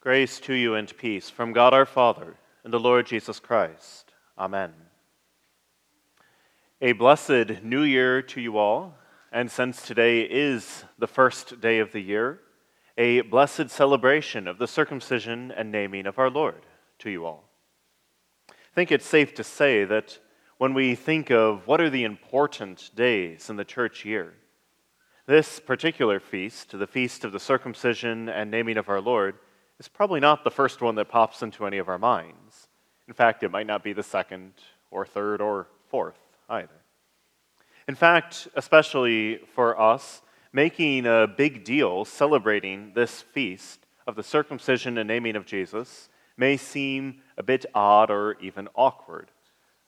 Grace to you and peace from God our Father and the Lord Jesus Christ. Amen. A blessed new year to you all, and since today is the first day of the year, a blessed celebration of the circumcision and naming of our Lord to you all. I think it's safe to say that when we think of what are the important days in the church year, this particular feast, the feast of the circumcision and naming of our Lord, is probably not the first one that pops into any of our minds. In fact, it might not be the second or third or fourth either. In fact, especially for us, making a big deal celebrating this feast of the circumcision and naming of Jesus may seem a bit odd or even awkward.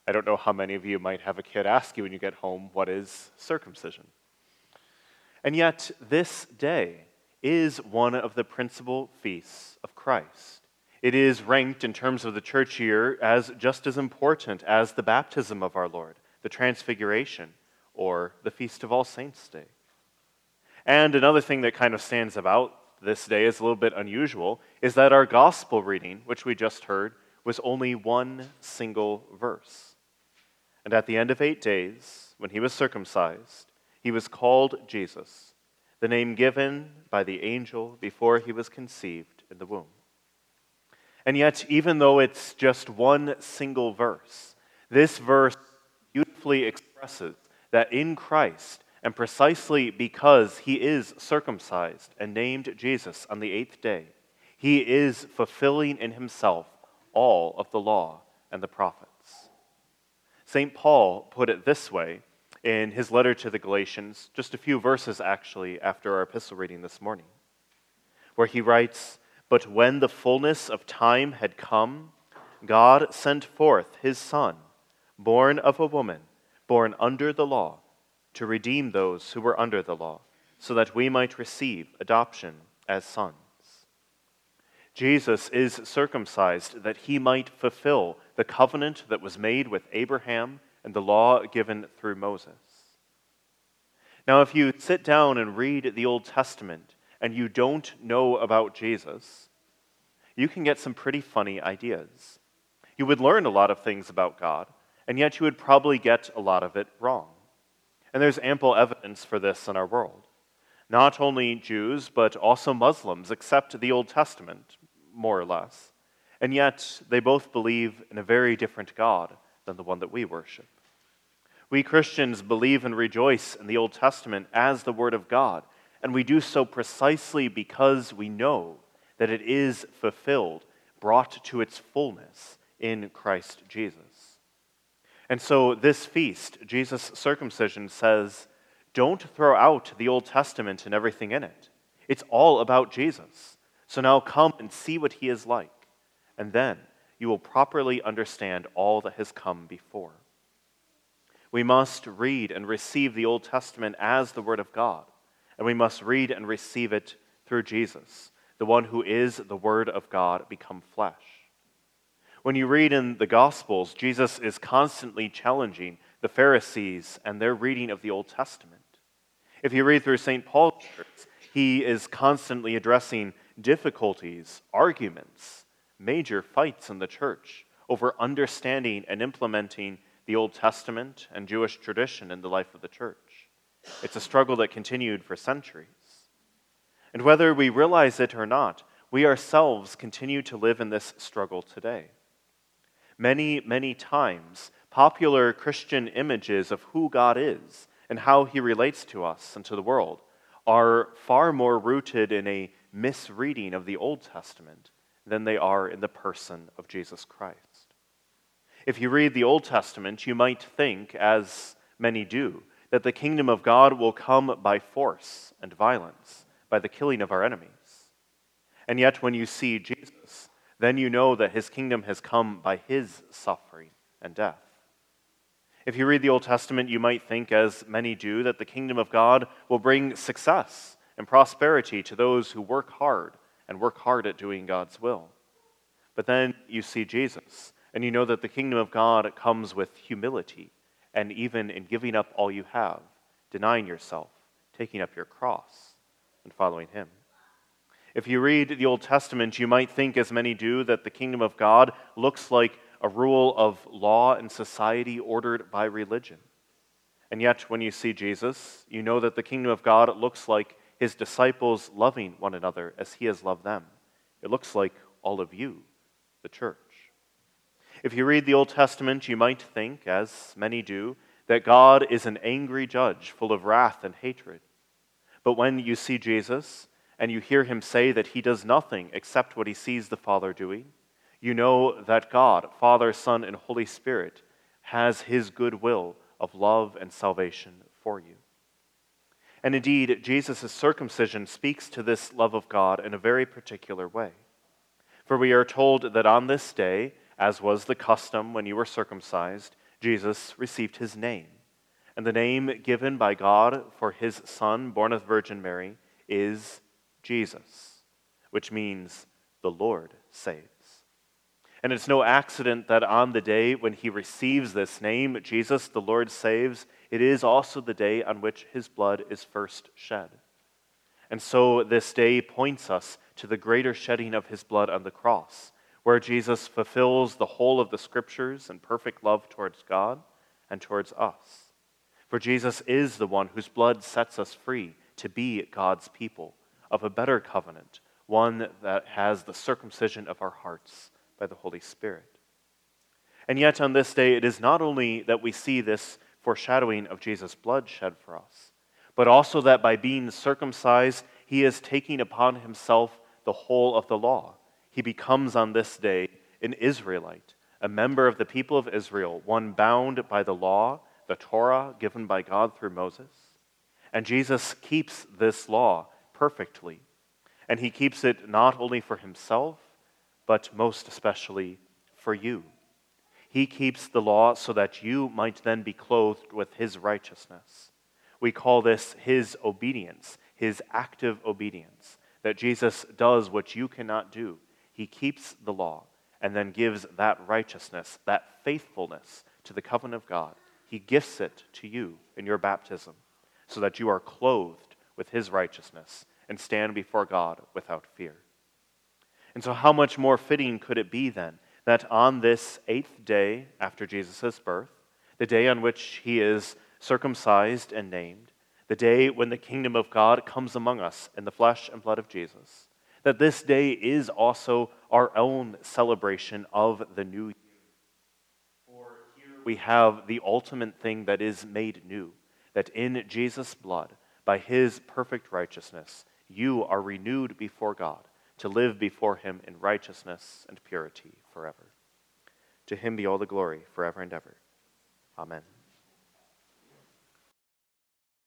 I don't know how many of you might have a kid ask you when you get home, What is circumcision? And yet, this day, is one of the principal feasts of Christ. It is ranked in terms of the church year as just as important as the baptism of our Lord, the Transfiguration, or the Feast of All Saints' Day. And another thing that kind of stands about this day is a little bit unusual is that our gospel reading, which we just heard, was only one single verse. And at the end of eight days, when he was circumcised, he was called Jesus the name given by the angel before he was conceived in the womb. And yet, even though it's just one single verse, this verse beautifully expresses that in Christ, and precisely because he is circumcised and named Jesus on the eighth day, he is fulfilling in himself all of the law and the prophets. St. Paul put it this way in his letter to the Galatians, just a few verses actually after our epistle reading this morning, where he writes, But when the fullness of time had come, God sent forth his Son, born of a woman, born under the law, to redeem those who were under the law, so that we might receive adoption as sons. Jesus is circumcised that he might fulfill the covenant that was made with Abraham and the law given through Moses. Now, if you sit down and read the Old Testament and you don't know about Jesus, you can get some pretty funny ideas. You would learn a lot of things about God, and yet you would probably get a lot of it wrong. And there's ample evidence for this in our world. Not only Jews, but also Muslims accept the Old Testament, more or less. And yet they both believe in a very different God than the one that we worship. We Christians believe and rejoice in the Old Testament as the Word of God, and we do so precisely because we know that it is fulfilled, brought to its fullness in Christ Jesus. And so, this feast, Jesus' circumcision, says, don't throw out the Old Testament and everything in it. It's all about Jesus. So now come and see what he is like, and then you will properly understand all that has come before. We must read and receive the Old Testament as the Word of God, and we must read and receive it through Jesus, the one who is the Word of God become flesh. When you read in the Gospels, Jesus is constantly challenging the Pharisees and their reading of the Old Testament. If you read through St. Paul's words, he is constantly addressing difficulties, arguments, major fights in the church over understanding and implementing the Old Testament and Jewish tradition in the life of the church. It's a struggle that continued for centuries. And whether we realize it or not, we ourselves continue to live in this struggle today. Many, many times, popular Christian images of who God is and how he relates to us and to the world are far more rooted in a misreading of the Old Testament than they are in the person of Jesus Christ. If you read the Old Testament, you might think, as many do, that the kingdom of God will come by force and violence, by the killing of our enemies. And yet, when you see Jesus, then you know that his kingdom has come by his suffering and death. If you read the Old Testament, you might think, as many do, that the kingdom of God will bring success and prosperity to those who work hard and work hard at doing God's will. But then you see Jesus, and you know that the kingdom of God comes with humility, and even in giving up all you have, denying yourself, taking up your cross, and following Him. If you read the Old Testament, you might think, as many do, that the kingdom of God looks like a rule of law and society ordered by religion. And yet, when you see Jesus, you know that the kingdom of God looks like his disciples loving one another as he has loved them. It looks like all of you, the church. If you read the Old Testament, you might think, as many do, that God is an angry judge full of wrath and hatred. But when you see Jesus and you hear him say that he does nothing except what he sees the Father doing, you know that God, Father, Son, and Holy Spirit, has his good will of love and salvation for you. And indeed, Jesus' circumcision speaks to this love of God in a very particular way. For we are told that on this day, as was the custom when you were circumcised, Jesus received his name. And the name given by God for his Son, born of Virgin Mary, is Jesus, which means the Lord saves. And it's no accident that on the day when he receives this name, Jesus, the Lord saves, it is also the day on which his blood is first shed. And so this day points us to the greater shedding of his blood on the cross, where Jesus fulfills the whole of the scriptures in perfect love towards God and towards us. For Jesus is the one whose blood sets us free to be God's people, of a better covenant, one that has the circumcision of our hearts by the Holy Spirit. And yet, on this day, it is not only that we see this foreshadowing of Jesus' blood shed for us, but also that by being circumcised, he is taking upon himself the whole of the law. He becomes on this day an Israelite, a member of the people of Israel, one bound by the law, the Torah given by God through Moses. And Jesus keeps this law perfectly. And he keeps it not only for himself, but most especially for you. He keeps the law so that you might then be clothed with his righteousness. We call this his obedience, his active obedience, that Jesus does what you cannot do. He keeps the law and then gives that righteousness, that faithfulness to the covenant of God. He gifts it to you in your baptism so that you are clothed with his righteousness and stand before God without fear. And so, how much more fitting could it be then that on this eighth day after Jesus' birth, the day on which he is circumcised and named, the day when the kingdom of God comes among us in the flesh and blood of Jesus, that this day is also our own celebration of the new year. For here we have the ultimate thing that is made new, that in Jesus' blood, by his perfect righteousness, you are renewed before God to live before him in righteousness and purity forever. To him be all the glory forever and ever. Amen.